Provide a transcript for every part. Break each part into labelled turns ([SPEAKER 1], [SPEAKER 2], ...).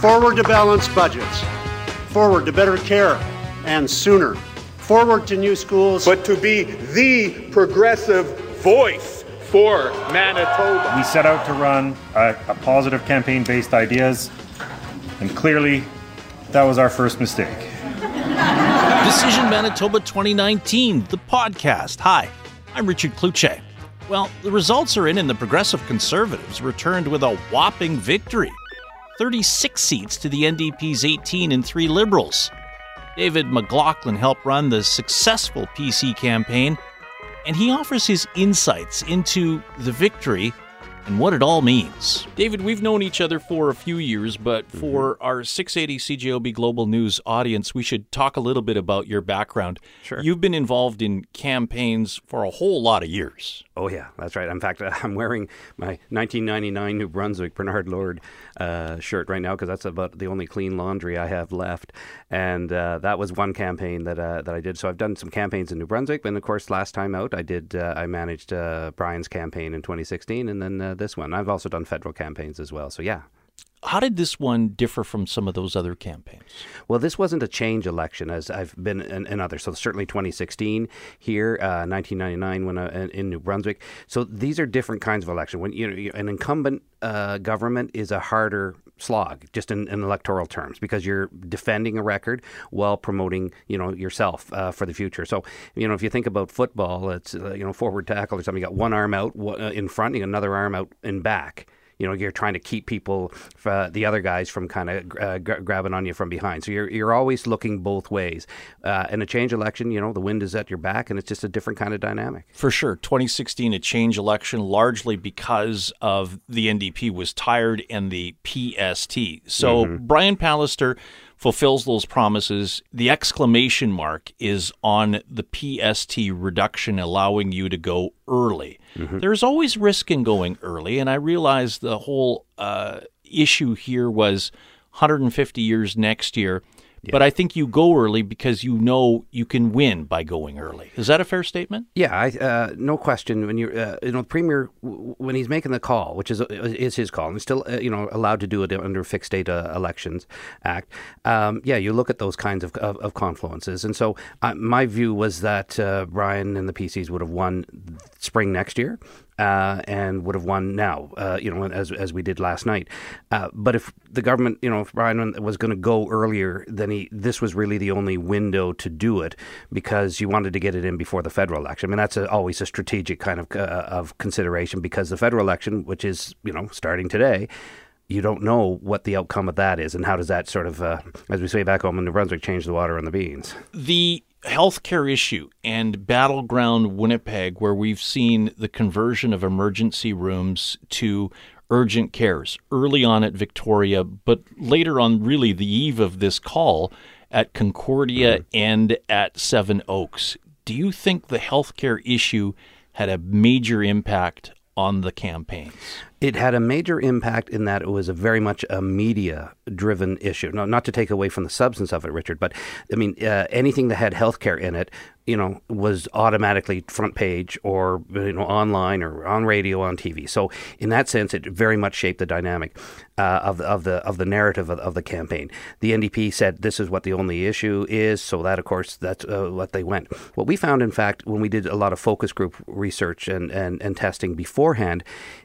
[SPEAKER 1] Forward to balanced budgets. Forward to better care and sooner. Forward to new schools.
[SPEAKER 2] But to be the progressive voice for Manitoba.
[SPEAKER 3] We set out to run a, a positive campaign based ideas, and clearly that was our first mistake.
[SPEAKER 4] Decision Manitoba 2019, the podcast. Hi, I'm Richard Cloutier. Well, the results are in, and the Progressive Conservatives returned with a whopping victory 36 seats to the NDP's 18 and 3 Liberals. David McLaughlin helped run the successful PC campaign, and he offers his insights into the victory and what it all means. David, we've known each other for a few years, but for mm-hmm. our 680 CJOB Global News audience, we should talk a little bit about your background.
[SPEAKER 5] Sure.
[SPEAKER 4] You've been involved in campaigns for a whole lot of years.
[SPEAKER 5] Oh, yeah, that's right. In fact, I'm wearing my 1999 New Brunswick Bernard Lord uh, shirt right now because that's about the only clean laundry I have left. And uh, that was one campaign that uh, that I did. So I've done some campaigns in New Brunswick. And of course, last time out, I did uh, I managed uh, Brian's campaign in 2016 and then uh, this one. I've also done federal campaigns as well. So yeah,
[SPEAKER 4] how did this one differ from some of those other campaigns?
[SPEAKER 5] Well, this wasn't a change election as I've been in, in others. So certainly 2016 here, uh, 1999 when uh, in New Brunswick. So these are different kinds of election. When you know an incumbent uh, government is a harder slog, just in, in, electoral terms, because you're defending a record while promoting, you know, yourself uh, for the future. So, you know, if you think about football, it's uh, you know forward tackle or something. You got one arm out uh, in front, got another arm out in back you know you're trying to keep people uh, the other guys from kind of uh, g- grabbing on you from behind. So you're you're always looking both ways. Uh, in a change election you know the wind is at your back and it's just a different kind of dynamic.
[SPEAKER 4] For sure. 2016 a change election largely because of the NDP was tired and the PST so mm-hmm. Brian Pallister fulfills those promises. The exclamation mark is on the PST reduction, allowing you to go early. Mm-hmm. There's always risk in going early, and I realize the whole uh, issue here was 150 years next year. Yeah. But I think you go early because you know you can win by going early. Is that a fair statement?
[SPEAKER 5] Yeah, I, uh, no question. When you're, uh, you know, the premier when he's making the call, which is uh, is his call, and he's still, uh, you know, allowed to do it under Fixed Date uh, Elections Act. Um, yeah, you look at those kinds of of, of confluences, and so uh, my view was that Brian and the PCs would have won spring next year uh, and would have won now, uh, you know, as as we did last night. Uh, but if the government, you know, if Brian was going to go earlier, then he this was really the only window to do it because you wanted to get it in before the federal election. I mean, that's a, always a strategic kind of uh, of consideration because the federal election, which is you know starting today you don't know what the outcome of that is, and how does that sort of, uh, as we say back home in New Brunswick, change the water on the beans?
[SPEAKER 4] The healthcare issue and battleground Winnipeg, where we've seen the conversion of emergency rooms to urgent cares early on at Victoria, but later on, really the eve of this call at Concordia mm-hmm. and at Seven Oaks. Do you think the healthcare issue had a major impact on the campaigns?
[SPEAKER 5] It had a major impact in that it was a very much a media driven issue. No, not to take away from the substance of it, Richard, but I mean, uh, anything that had healthcare in it, you know, was automatically front page or, you know, online or on radio, on TV. So in that sense, it very much shaped the dynamic uh, of, of the of the narrative of, of, the campaign. The NDP said this is what the only issue is. So that, of course, that's uh, what they went. What we found, in fact, when we did a lot of focus group research and, and, and testing beforehand,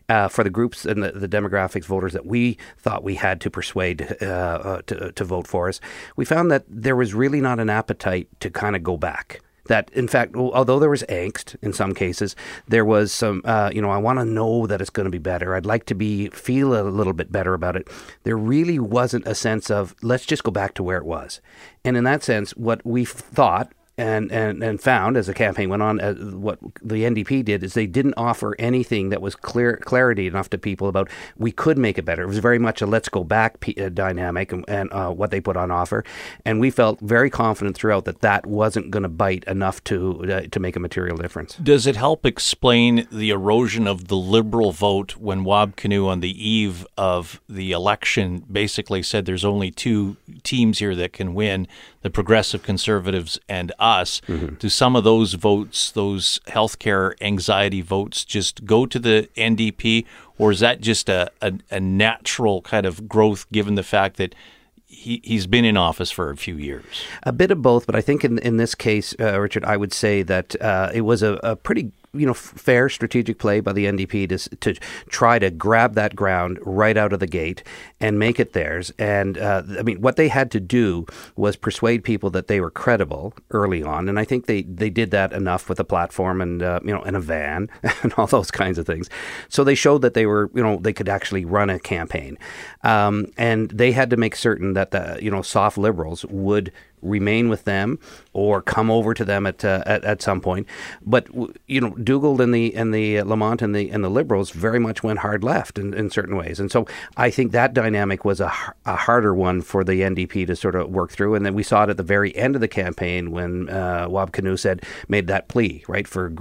[SPEAKER 5] uh, for the groups and the, the, demographics voters that we thought we had to persuade uh, uh, to, to vote for us, we found that there was really not an appetite to kind of go back. That in fact although there was angst in some cases there was some uh, you know i want to know that it's going to be better. I'd like to be feel a little bit better about it. There really wasn't a sense of let's just go back to where it was. And in that sense what we thought and, and, and found as the campaign went on, uh, what the NDP did is they didn't offer anything that was clear clarity enough to people about we could make it better. It was very much a let's go back p- uh, dynamic and, and uh, what they put on offer, and we felt very confident throughout that that wasn't going to bite enough to uh, to make a material difference.
[SPEAKER 4] Does it help explain the erosion of the Liberal vote when Wab Kinew on the eve of the election basically said there's only two teams here that can win: the Progressive Conservatives and us, do some of those votes, those healthcare anxiety votes, just go to the NDP, or is that just a, a, a natural kind of growth given the fact that he, he's been in office for a few years?
[SPEAKER 5] A bit of both, but I think in in this case, uh, Richard, I would say that uh, it was a, a pretty you know fair strategic play by the NDP to to try to grab that ground right out of the gate and make it theirs. And uh, I mean, what they had to do was persuade people that they were credible early on, and I think they they did that enough with a platform and uh, you know and a van and all those kinds of things. So they showed that they were you know they could actually run a campaign, um, and they had to make certain that the you know soft liberals would remain with them or come over to them at uh, at, at some point. But you know, Dougald and the and the uh, Lamont and the and the Liberals very much went hard left in, in certain ways, and so I think that dynamic was a, a harder one for the NDP to sort of work through. And then we saw it at the very end of the campaign when uh, Wab Kinew said made that plea right for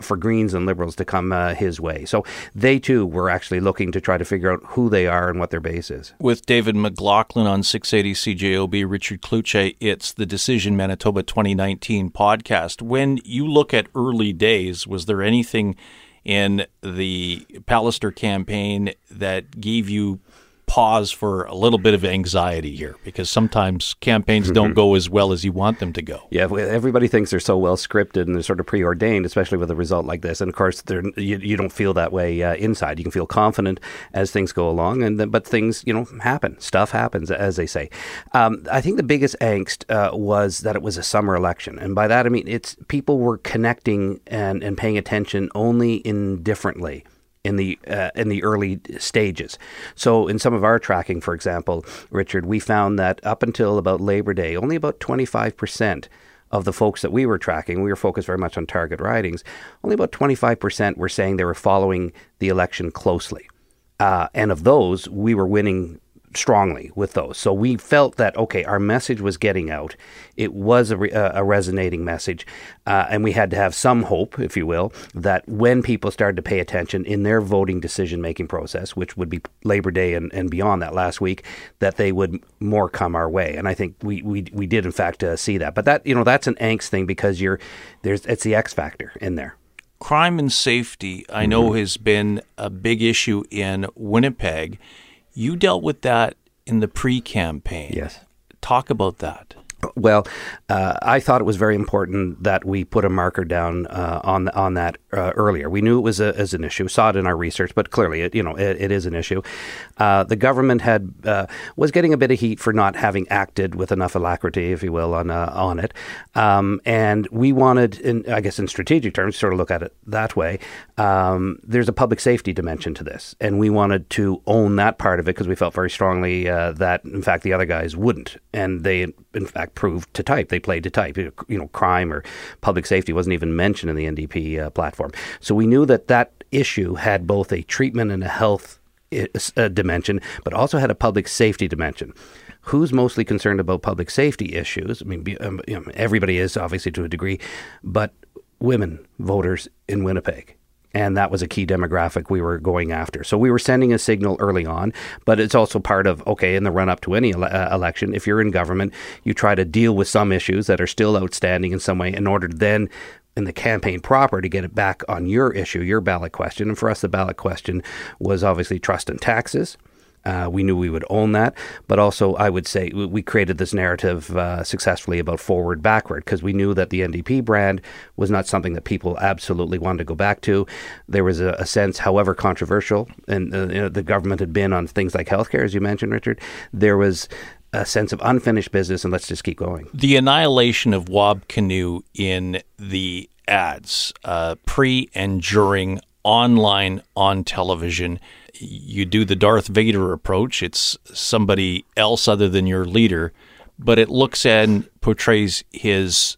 [SPEAKER 5] for Greens and Liberals to come uh, his way. So they too were actually looking to try to figure out who they are and what their base is.
[SPEAKER 4] With David McLaughlin on 680 CJOB, Richard Cloutier, it the Decision Manitoba 2019 podcast. When you look at early days, was there anything in the Pallister campaign that gave you pause for a little bit of anxiety here because sometimes campaigns mm-hmm. don't go as well as you want them to go.
[SPEAKER 5] Yeah, everybody thinks they're so well scripted and they're sort of preordained, especially with a result like this. And of course, you, you don't feel that way uh, inside. You can feel confident as things go along, and but things you know happen. Stuff happens, as they say. Um, I think the biggest angst uh, was that it was a summer election, and by that I mean it's people were connecting and, and paying attention only indifferently in the uh, in the early stages. So in some of our tracking, for example, Richard, we found that up until about Labor Day, only about 25 percent of the folks that we were tracking, we were focused very much on target ridings. Only about 25 percent were saying they were following the election closely. Uh, and of those, we were winning strongly with those. So we felt that okay, our message was getting out. It was a, re- a resonating message, uh, and we had to have some hope, if you will, that when people started to pay attention in their voting decision making process, which would be Labor Day and, and beyond that last week, that they would more come our way. And I think we we, we did in fact uh, see that. But that you know that's an angst thing because you're there's it's the X factor in there
[SPEAKER 4] crime and safety, I know, mm-hmm. has been a big issue in Winnipeg. You dealt with that in the pre campaign.
[SPEAKER 5] Yes.
[SPEAKER 4] Talk about that.
[SPEAKER 5] Well, uh, I thought it was very important that we put a marker down uh, on on that uh, earlier. We knew it was a, as an issue, saw it in our research, but clearly, it, you know, it, it is an issue. Uh, the government had uh, was getting a bit of heat for not having acted with enough alacrity, if you will, on uh, on it, um, and we wanted, in, I guess, in strategic terms, sort of look at it that way. Um, there's a public safety dimension to this, and we wanted to own that part of it because we felt very strongly that, in fact, the other guys wouldn't, and they, in fact proved to type. They played to type. You know, crime or public safety wasn't even mentioned in the NDP uh, platform. So we knew that that issue had both a treatment and a health uh, dimension, but also had a public safety dimension. Who's mostly concerned about public safety issues? I mean, um, you know, everybody is obviously to a degree, but women voters in Winnipeg and that was a key demographic we were going after. So we were sending a signal early on, but it's also part of okay in the run up to any ele- uh, election. If you're in government, you try to deal with some issues that are still outstanding in some way in order to then in the campaign proper to get it back on your issue, your ballot question. And for us, the ballot question was obviously trust and taxes. Uh, we knew we would own that, but also I would say we created this narrative uh, successfully about forward backward because we knew that the NDP brand was not something that people absolutely wanted to go back to. There was a, a sense, however controversial, and uh, you know, the government had been on things like healthcare, as you mentioned, Richard. There was a sense of unfinished business, and let's just keep going.
[SPEAKER 4] The annihilation of Wab Kinew in the ads, uh, pre and during, online, on television you do the Darth Vader approach. It's somebody else other than your leader, but it looks and portrays his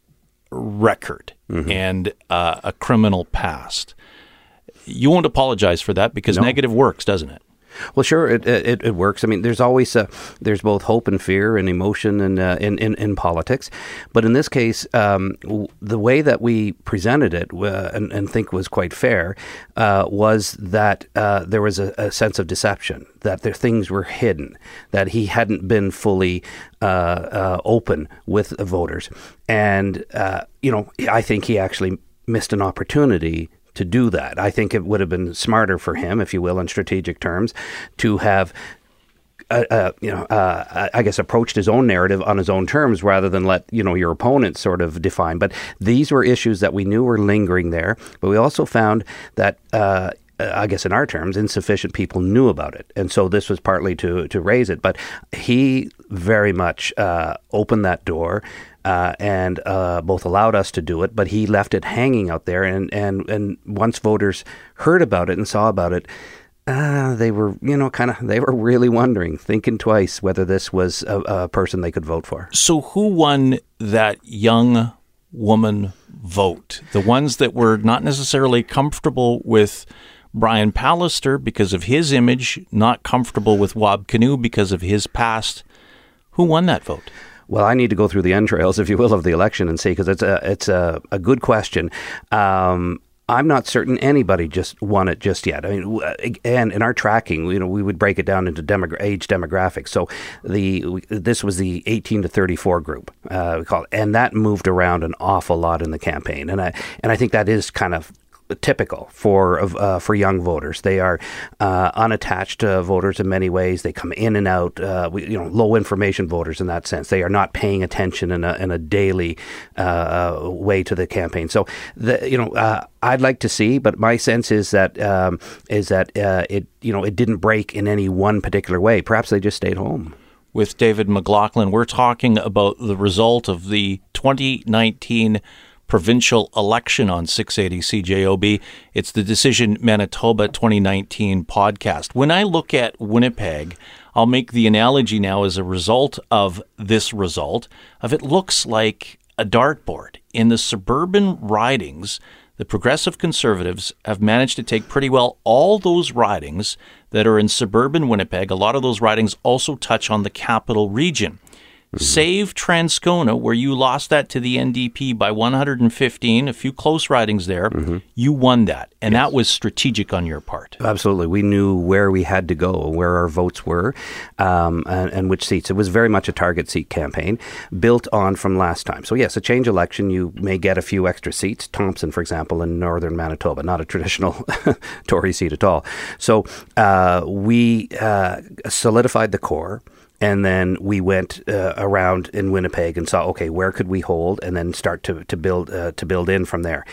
[SPEAKER 4] record mm-hmm. and uh, a criminal past. You won't apologize for that because no. negative works, doesn't it?
[SPEAKER 5] Well, sure, it, it, it works. I mean, there's always uh, there's both hope and fear and emotion and uh, in, in in politics, but in this case, um, w- the way that we presented it uh, and, and think was quite fair uh, was that uh, there was a, a, sense of deception that things were hidden, that he hadn't been fully uh, open with voters, and you know, I think he actually missed an opportunity to do that. I think it would have been smarter for him, if you will, in strategic terms, to have uh, uh, you know, uh, I guess approached his own narrative on his own terms rather than let you know your opponent sort of define. But these were issues that we knew were lingering there. But we also found that. Uh, I guess in our terms, insufficient people knew about it, and so this was partly to to raise it. But he very much uh, opened that door uh, and uh, both allowed us to do it, but he left it hanging out there. And, and, and once voters heard about it and saw about it, uh, they were, you know, kind of, they were really wondering, thinking twice whether this was a, a person they could vote for.
[SPEAKER 4] So, who won that young woman vote? The ones that were not necessarily comfortable with Brian Pallister because of his image, not comfortable with Wab Kinew because of his past. Who won that vote?
[SPEAKER 5] Well, I need to go through the entrails, if you will, of the election and see because it's a it's a, a good question. Um, I'm not certain anybody just won it just yet. I mean, and in our tracking, you know, we would break it down into age demographics. So the this was the 18 to 34 group, uh, we call it, and that moved around an awful lot in the campaign. And I and I think that is kind of typical for uh, for young voters. They are uh, unattached uh, voters in many ways. They come in and out. Uh, you know, low information voters in that sense. They are not paying attention in a in a daily uh, way to the campaign. So, the, you know, uh, I'd like to see, but my sense is that um, is that it you know it didn't break in any one particular way. Perhaps they just stayed home
[SPEAKER 4] with David McLaughlin. We're talking about the result of the 2019 provincial election on 680 CJOB. It's the Decision Manitoba 2019 podcast. When I look at Winnipeg, I'll make the analogy now as a result of this result of it looks like a dartboard. In the suburban ridings, the progressive conservatives have managed to take pretty well all those ridings that are in suburban Winnipeg. A lot of those ridings also touch on the capital region. Mm-hmm. Save Transcona, where you lost that to the NDP by 115, a few close ridings there. Mm-hmm. You won that, and yes. that was strategic on your part.
[SPEAKER 5] Absolutely, we knew where we had to go, where our votes were, um, and, and, which seats. It was very much a target seat campaign, built on from last time. So yes, a change election, you may get a few extra seats. Thompson, for example, in northern Manitoba, not a traditional Tory seat at all. So uh, we uh, solidified the core and then we went uh, around in Winnipeg and saw okay where could we hold? And then start to to build uh, to build in from there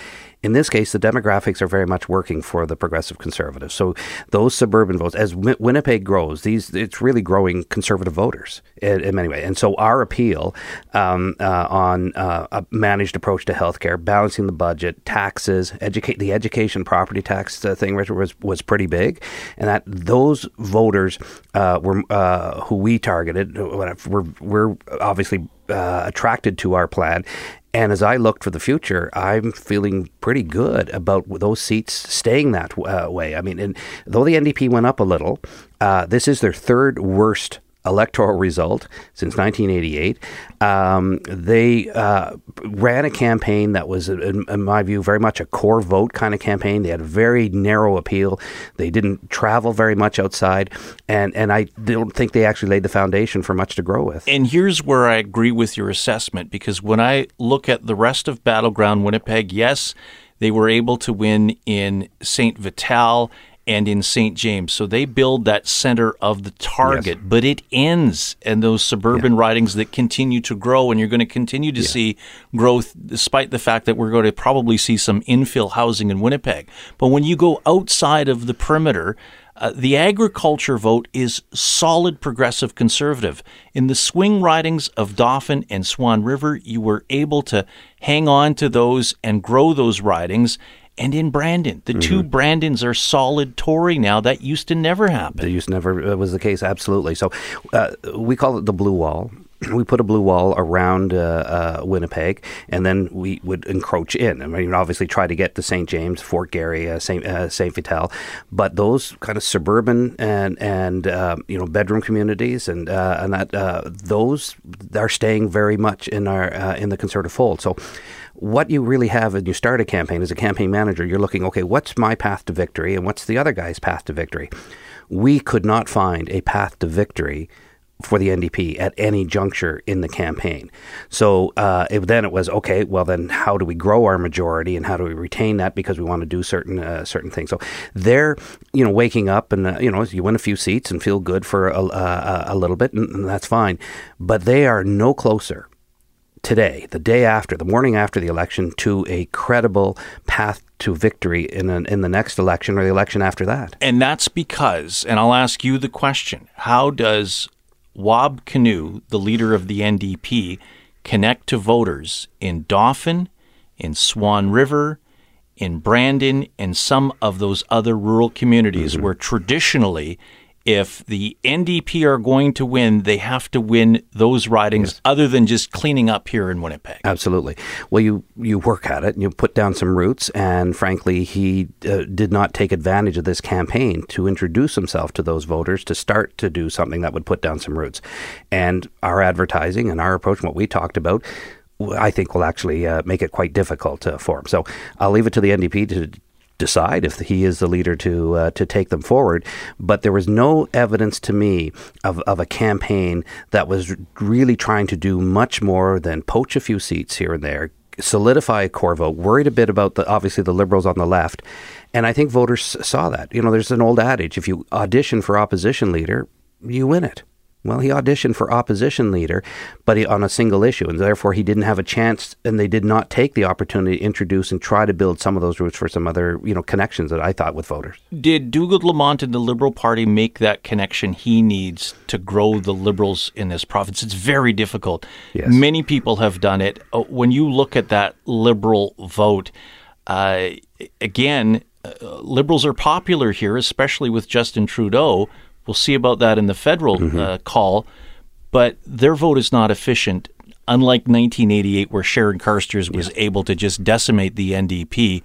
[SPEAKER 5] in this case, the demographics are very much working for the progressive conservatives. So those suburban votes, as Winnipeg grows, these it's really growing conservative voters in, in many ways. And so our appeal um, uh, on uh, a managed approach to healthcare, balancing the budget, taxes, educate the education property tax uh, thing, Richard, was was pretty big, and that those voters uh, were uh, who we targeted. Were were obviously uh, attracted to our plan. And as I look for the future, I'm feeling pretty good about those seats staying that uh, way. I mean, and though the NDP went up a little, uh, this is their third worst electoral result since 1988. Um, they uh, ran a campaign that was, in, in, my view, very much a core vote kind of campaign. They had a very narrow appeal. They didn't travel very much outside, and and I don't think they actually laid the foundation for much to grow with.
[SPEAKER 4] And here's where I agree with your assessment because when I look at the rest of battleground Winnipeg, yes. They were able to win in St. Vital and in St. James. So they build that center of the target, yes. but it ends in those suburban yeah. ridings that continue to grow, and you're going to continue to yeah. see growth despite the fact that we're going to probably see some infill housing in Winnipeg. But when you go outside of the perimeter, uh, the agriculture vote is solid progressive conservative. In the swing ridings of Dauphin and Swan River, you were able to hang on to those and grow those ridings and in Brandon. The mm-hmm. two Brandons are solid Tory now. That used to never happen.
[SPEAKER 5] That used to never uh, was the case. Absolutely. So uh, we call it the blue wall. we put a blue wall around uh, uh, Winnipeg, and then we would encroach in. I mean, obviously try to get to St. James, Fort Garry, uh, St. Uh, St. Vital, but those kind of suburban and and uh, you know bedroom communities and uh, and that those are staying very much in our in the conservative fold. So what you really have when you start a campaign as a campaign manager, you're looking, okay, what's my path to victory and what's the other guy's path to victory? We could not find a path to victory for the NDP at any juncture in the campaign. So uh, it, then it was okay. Well, then how do we grow our majority and how do we retain that because we want to do certain uh, certain things. So they're you know waking up and uh, you know you win a few seats and feel good for a, a, a little bit and, and that's fine, but they are no closer today, the day after, the morning after the election, to a credible path to victory in an, in the next election or the election after that.
[SPEAKER 4] And that's because, and I'll ask you the question: How does Wab Kinew, the leader of the NDP, connect to voters in Dauphin, in Swan River, in Brandon, and some of those other rural communities mm-hmm. where traditionally if the NDP are going to win, they have to win those ridings yes. other than just cleaning up here in Winnipeg.
[SPEAKER 5] Absolutely. Well, you, you work at it and you put down some roots. And frankly, he uh, did not take advantage of this campaign to introduce himself to those voters to start to do something that would put down some roots. And our advertising and our approach, what we talked about, I think will actually uh, make it quite difficult uh, for him. So I'll leave it to the NDP to decide if he is the leader to uh, to take them forward. But there was no evidence to me of, of a campaign that was really trying to do much more than poach a few seats here and there, solidify a core vote. Worried a bit about the obviously the liberals on the left, and I think voters saw that. You know, there's an old adage: if you audition for opposition leader, you win it. Well, he auditioned for opposition leader, but he, on a single issue, and therefore he didn't have a chance, and they did not take the opportunity to introduce and try to build some of those roots for some other, you know, connections that I thought with voters.
[SPEAKER 4] Did Dougald Lamont and the Liberal Party make that connection he needs to grow the Liberals in this province? It's very difficult. Yes. Many people have done it. Uh, when you look at that Liberal vote, uh, again, uh, Liberals are popular here, especially with Justin Trudeau We'll see about that in the federal mm-hmm. uh, call, but their vote is not efficient. Unlike 1988, where Sharon Carstairs was yeah. able to just decimate the NDP,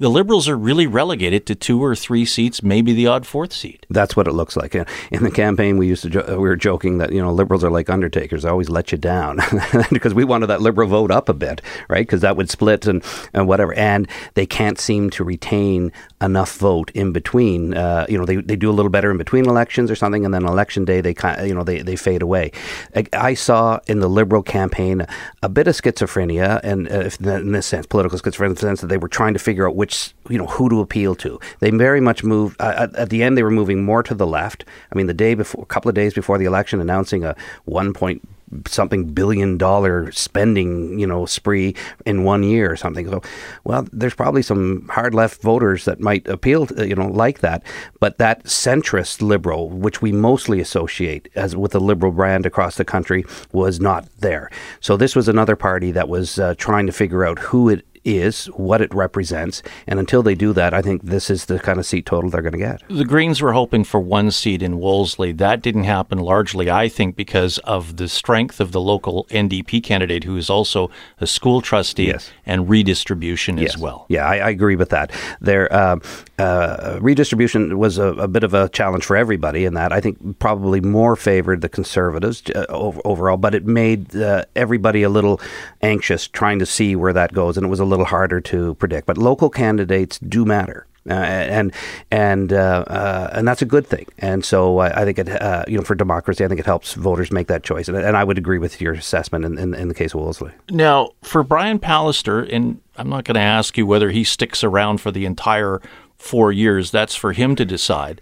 [SPEAKER 4] the Liberals are really relegated to two or three seats, maybe the odd fourth seat.
[SPEAKER 5] That's what it looks like. In the campaign, we used to jo- we were joking that you know Liberals are like undertakers; they always let you down because we wanted that Liberal vote up a bit, right? Because that would split and, and whatever, and they can't seem to retain enough vote in between. Uh, you know, they, they do a little better in between elections or something, and then election day they kind you know they, they fade away. I, I saw in the Liberal campaign a bit of schizophrenia, and uh, in this sense, political schizophrenia, in the sense that they were trying to figure out which which you know who to appeal to. They very much moved uh, at, at, the end. They were moving more to the left. I mean, the day before, a couple of days before the election, announcing a one point something billion dollar spending, you know, spree in one year or something. So, well, there's probably some hard left voters that might appeal, to, you know, like that. But that centrist liberal, which we mostly associate as with the liberal brand across the country, was not there. So this was another party that was uh, trying to figure out who it is, what it represents, and until they do that, I think this is the kind of seat total they're going to get.
[SPEAKER 4] The Greens were hoping for one seat in Wolseley. That didn't happen largely, I think, because of the strength of the local NDP candidate, who is also a school trustee, yes. and redistribution yes. as well.
[SPEAKER 5] Yeah, I, I, agree with that. Their uh, uh, redistribution was a, a, bit of a challenge for everybody in that. I think probably more favored the Conservatives uh, overall, but it made uh, everybody a little anxious trying to see where that goes, and it was a little harder to predict. But local candidates do matter. Uh, and and uh, uh, and that's a good thing. And so I, I think it, uh, you know, for democracy, I think it helps voters make that choice. And, and I would agree with your assessment in, in, in, the case of Wolseley.
[SPEAKER 4] Now, for Brian Pallister, and I'm not going to ask you whether he sticks around for the entire four years. That's for him to decide.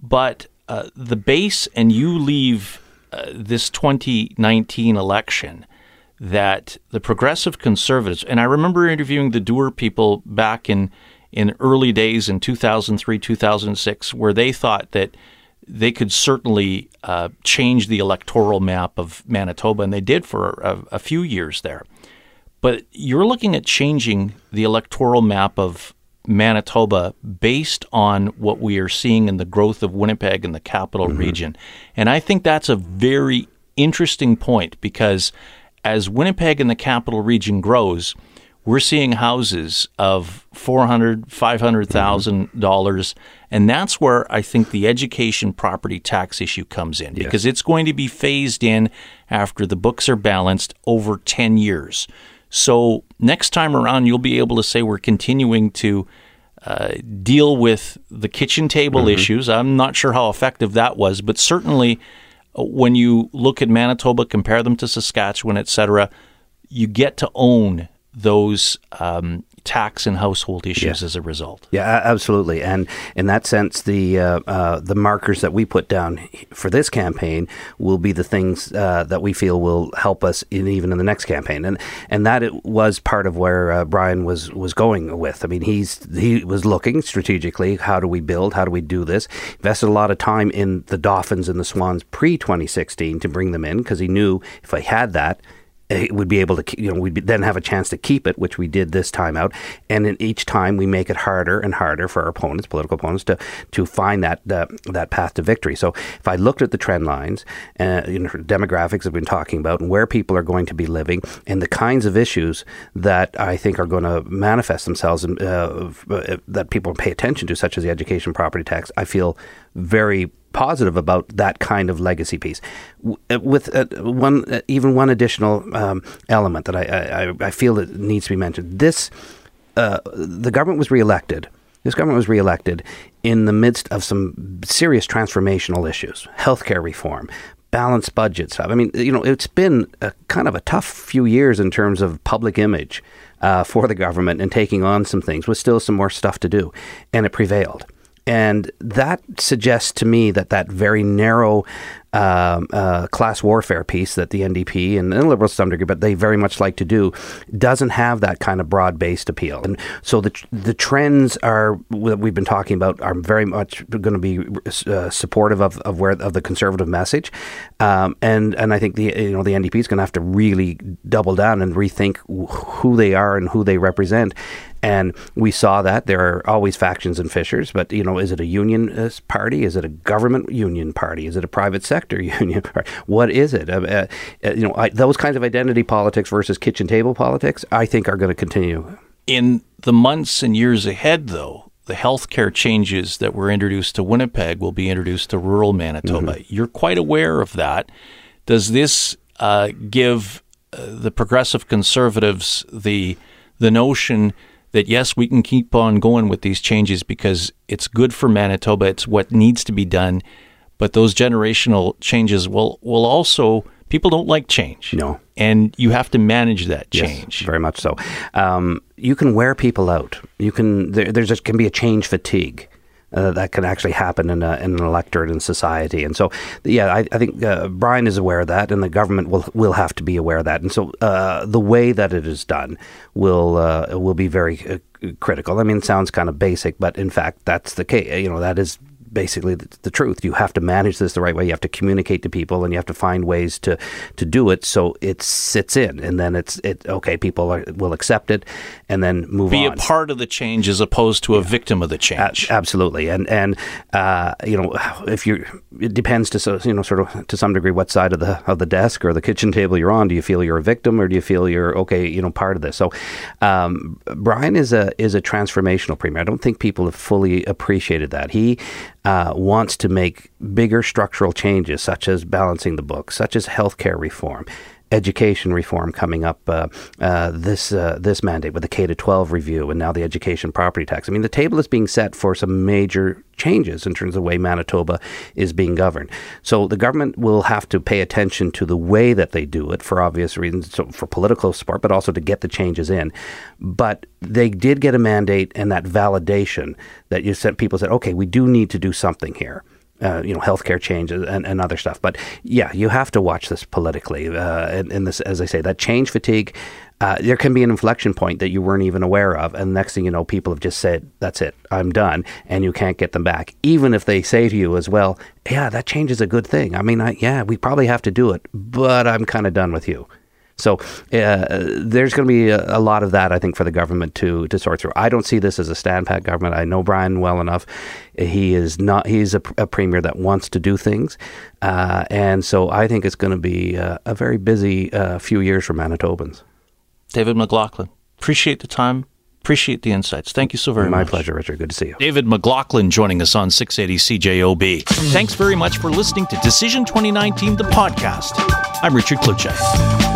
[SPEAKER 4] But uh, the base, and you leave uh, this 2019 election that the progressive conservatives, and I remember interviewing the Doer people back in, in early days in 2003, 2006, where they thought that they could certainly uh, change the electoral map of Manitoba, and they did for a, a few years there. But you're looking at changing the electoral map of Manitoba based on what we are seeing in the growth of Winnipeg and the capital mm-hmm. region. And I think that's a very interesting point because as Winnipeg and the capital region grows, we're seeing houses of four hundred, five hundred thousand dollars, and that's where I think the education property tax issue comes in because it's going to be phased in after the books are balanced over ten years. So next time around, you'll be able to say we're continuing to uh, deal with the kitchen table issues. I'm not sure how effective that was, but certainly when you look at Manitoba, compare them to Saskatchewan, et cetera, you get to own those um, tax and household issues as a result.
[SPEAKER 5] Yeah, absolutely. And in that sense, the uh, uh, the markers that we put down for this campaign will be the things uh, that we feel will help us in even in the next campaign. And and that it was part of where uh, Brian was was going with. I mean, he's he was looking strategically. How do we build? How do we do this? Invested a lot of time in the Dauphins and the Swans pre 2016 to bring them in because he knew if I had that it would be able to, you know, we'd then have a chance to keep it, which we did this time out. And in each time, we make it harder and harder for our opponents, political opponents, to to find that uh, that path to victory. So if I looked at the trend lines, uh, you know, demographics I've been talking about, and where people are going to be living, and the kinds of issues that I think are going to manifest themselves, in, uh, uh, that people pay attention to, such as the education property tax, I feel very positive about that kind of legacy piece. Uh, With uh, one, uh, even one additional um, element that I, I, I feel that needs to be mentioned. This, uh, the government was reelected. This government was reelected in the midst of some serious transformational issues, healthcare reform, balanced budget stuff. I mean, you know, it's been a kind of a tough few years in terms of public image for the government and taking on some things, with still some more stuff to do, and it prevailed. And that suggests to me that that very narrow um, uh, class warfare piece that the NDP and, and Liberals to some degree, but they very much like to do, doesn't have that kind of broad based appeal. And so the the trends are that we've been talking about are very much going to be uh, supportive of, of where of the conservative message, um, and and I think the you know the NDP is going to have to really double down and rethink who they are and who they represent. And we saw that there are always factions and fissures, but you know, is it a unionist party? Is it a government union party? Is it a private sector union? What is it? Uh, uh, you know, I, those kinds of identity politics versus kitchen table politics, I think, are going to continue.
[SPEAKER 4] In the months and years ahead, though, the healthcare changes that were introduced to Winnipeg will be introduced to rural Manitoba. You're quite aware of that. Does this uh, give uh, the progressive conservatives the the notion that yes, we can keep on going with these changes because it's good for Manitoba. It's what needs to be done. But those generational changes will will also people don't like change.
[SPEAKER 5] No.
[SPEAKER 4] and you have to manage that
[SPEAKER 5] Yes,
[SPEAKER 4] change.
[SPEAKER 5] very much so. Um, you can wear people out. You can there, there's just can be a change fatigue. Uh, that can actually happen in, a, in an electorate in society, and so yeah, I, I think uh, Brian is aware of that, and the government will will have to be aware of that, and so uh, the way that it is done will uh, will be very uh, critical. I mean, it sounds kind of basic, but in fact, that's the case. You know, that is basically the, the truth. You have to manage this the right way. You have to communicate to people, and you have to find ways to to do it so it sits in, and then it's it okay. People are, will accept it, and then move
[SPEAKER 4] Be
[SPEAKER 5] on.
[SPEAKER 4] Be a part of the change as opposed to a victim of the
[SPEAKER 5] A-
[SPEAKER 4] change.
[SPEAKER 5] absolutely, and and uh, you know if you it depends to so you know sort of to some degree what side of the of the desk or the kitchen table you're on. Do you feel you're a victim or do you feel you're okay? You know part of this. So um, Brian is a is a transformational premier. I don't think people have fully appreciated that. He uh, wants to make bigger structural changes, such as balancing the books, such as healthcare reform education reform coming up uh, uh, this uh, this mandate with the K to 12 review and now the education property tax. I mean, the table is being set for some major changes in terms of the way Manitoba is being governed. So the government will have to pay attention to the way that they do it for obvious reasons, so for political support, but also to get the changes in. But they did get a mandate and that validation that you said people said, okay, we do need to do something here uh, you know, healthcare changes and, and other stuff. But yeah, you have to watch this politically. Uh, and, this, as I say, that change fatigue, uh, there can be an inflection point that you weren't even aware of. And next thing you know, people have just said, that's it, I'm done. And you can't get them back. Even if they say to you as well, yeah, that change is a good thing. I mean, I, yeah, we probably have to do it, but I'm kind of done with you. So uh, there's going to be a, a, lot of that, I think, for the government to to sort through. I don't see this as a stand-pat government. I know Brian well enough. He is not. He's a, a premier that wants to do things, uh, and so I think it's going to be a, a very busy uh, few years for Manitobans.
[SPEAKER 4] David McLaughlin, appreciate the time. Appreciate the insights. Thank you so very
[SPEAKER 5] My
[SPEAKER 4] much.
[SPEAKER 5] My pleasure, Richard. Good to see you.
[SPEAKER 4] David McLaughlin joining us on 680 CJOB. Thanks very much for listening to Decision 2019, the podcast. I'm Richard Cloutier.